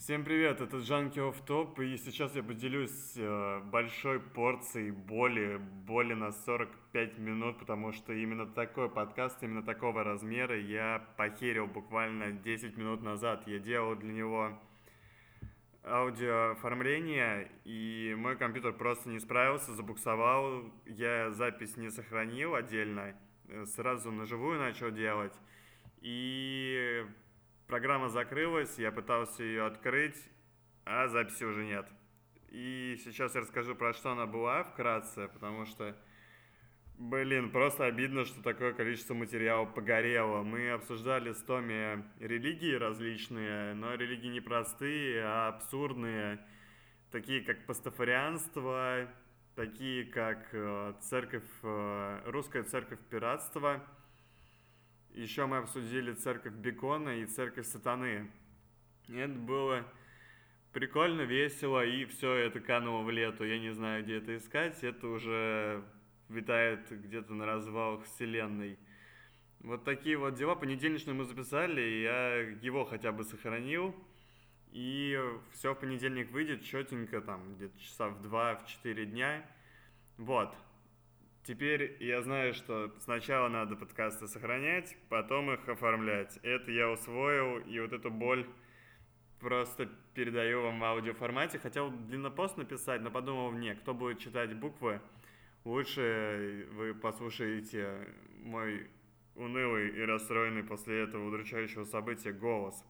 Всем привет, это Джанки оф топ, и сейчас я поделюсь э, большой порцией боли, боли на 45 минут, потому что именно такой подкаст, именно такого размера я похерил буквально 10 минут назад. Я делал для него аудиооформление, и мой компьютер просто не справился, забуксовал, я запись не сохранил отдельно, э, сразу на живую начал делать, и Программа закрылась, я пытался ее открыть, а записи уже нет. И сейчас я расскажу, про что она была вкратце, потому что, блин, просто обидно, что такое количество материала погорело. Мы обсуждали с Томи религии различные, но религии не простые, а абсурдные, такие как пастафарианство, такие как э, церковь, э, русская церковь пиратства – еще мы обсудили церковь Бекона и церковь Сатаны. Это было прикольно, весело, и все это кануло в лету. Я не знаю, где это искать. Это уже витает где-то на развалах вселенной. Вот такие вот дела. Понедельничную мы записали, я его хотя бы сохранил. И все в понедельник выйдет четенько, там, где-то часа в 2-4 дня. Вот. Теперь я знаю, что сначала надо подкасты сохранять, потом их оформлять. Это я усвоил, и вот эту боль просто передаю вам в аудиоформате. Хотел длиннопост написать, но подумал, не, кто будет читать буквы, лучше вы послушаете мой унылый и расстроенный после этого удручающего события голос.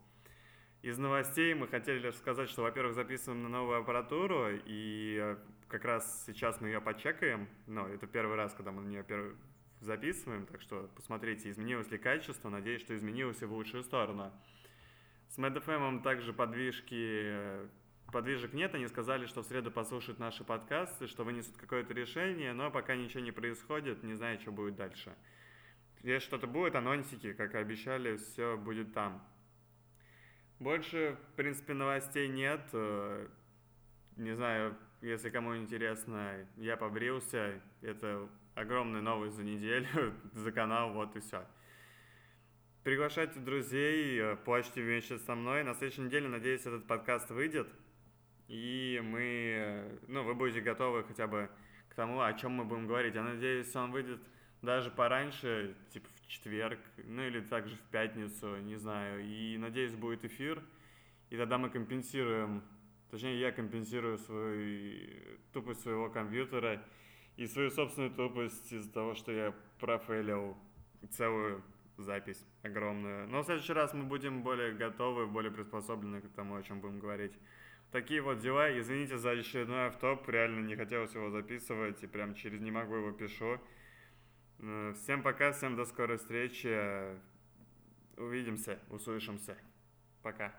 Из новостей мы хотели сказать, что, во-первых, записываем на новую аппаратуру, и как раз сейчас мы ее почекаем. Но это первый раз, когда мы на нее записываем, так что посмотрите, изменилось ли качество. Надеюсь, что изменилось и в лучшую сторону. С MadFM также подвижки, подвижек нет. Они сказали, что в среду послушают наши подкасты, что вынесут какое-то решение, но пока ничего не происходит, не знаю, что будет дальше. Если что-то будет, анонсики, как и обещали, все будет там. Больше, в принципе, новостей нет. Не знаю, если кому интересно, я побрился. Это огромный новый за неделю за канал, вот и все. Приглашайте друзей, э, плачьте вместе со мной. На следующей неделе, надеюсь, этот подкаст выйдет. И мы, э, ну, вы будете готовы хотя бы к тому, о чем мы будем говорить. Я надеюсь, он выйдет даже пораньше, типа в четверг, ну или также в пятницу, не знаю. И надеюсь, будет эфир. И тогда мы компенсируем Точнее, я компенсирую свою тупость своего компьютера и свою собственную тупость из-за того, что я профейлил целую запись огромную. Но в следующий раз мы будем более готовы, более приспособлены к тому, о чем будем говорить. Такие вот дела. Извините за очередной автоп. Реально не хотелось его записывать. И прям через не могу его пишу. Э, всем пока, всем до скорой встречи. Увидимся, услышимся. Пока.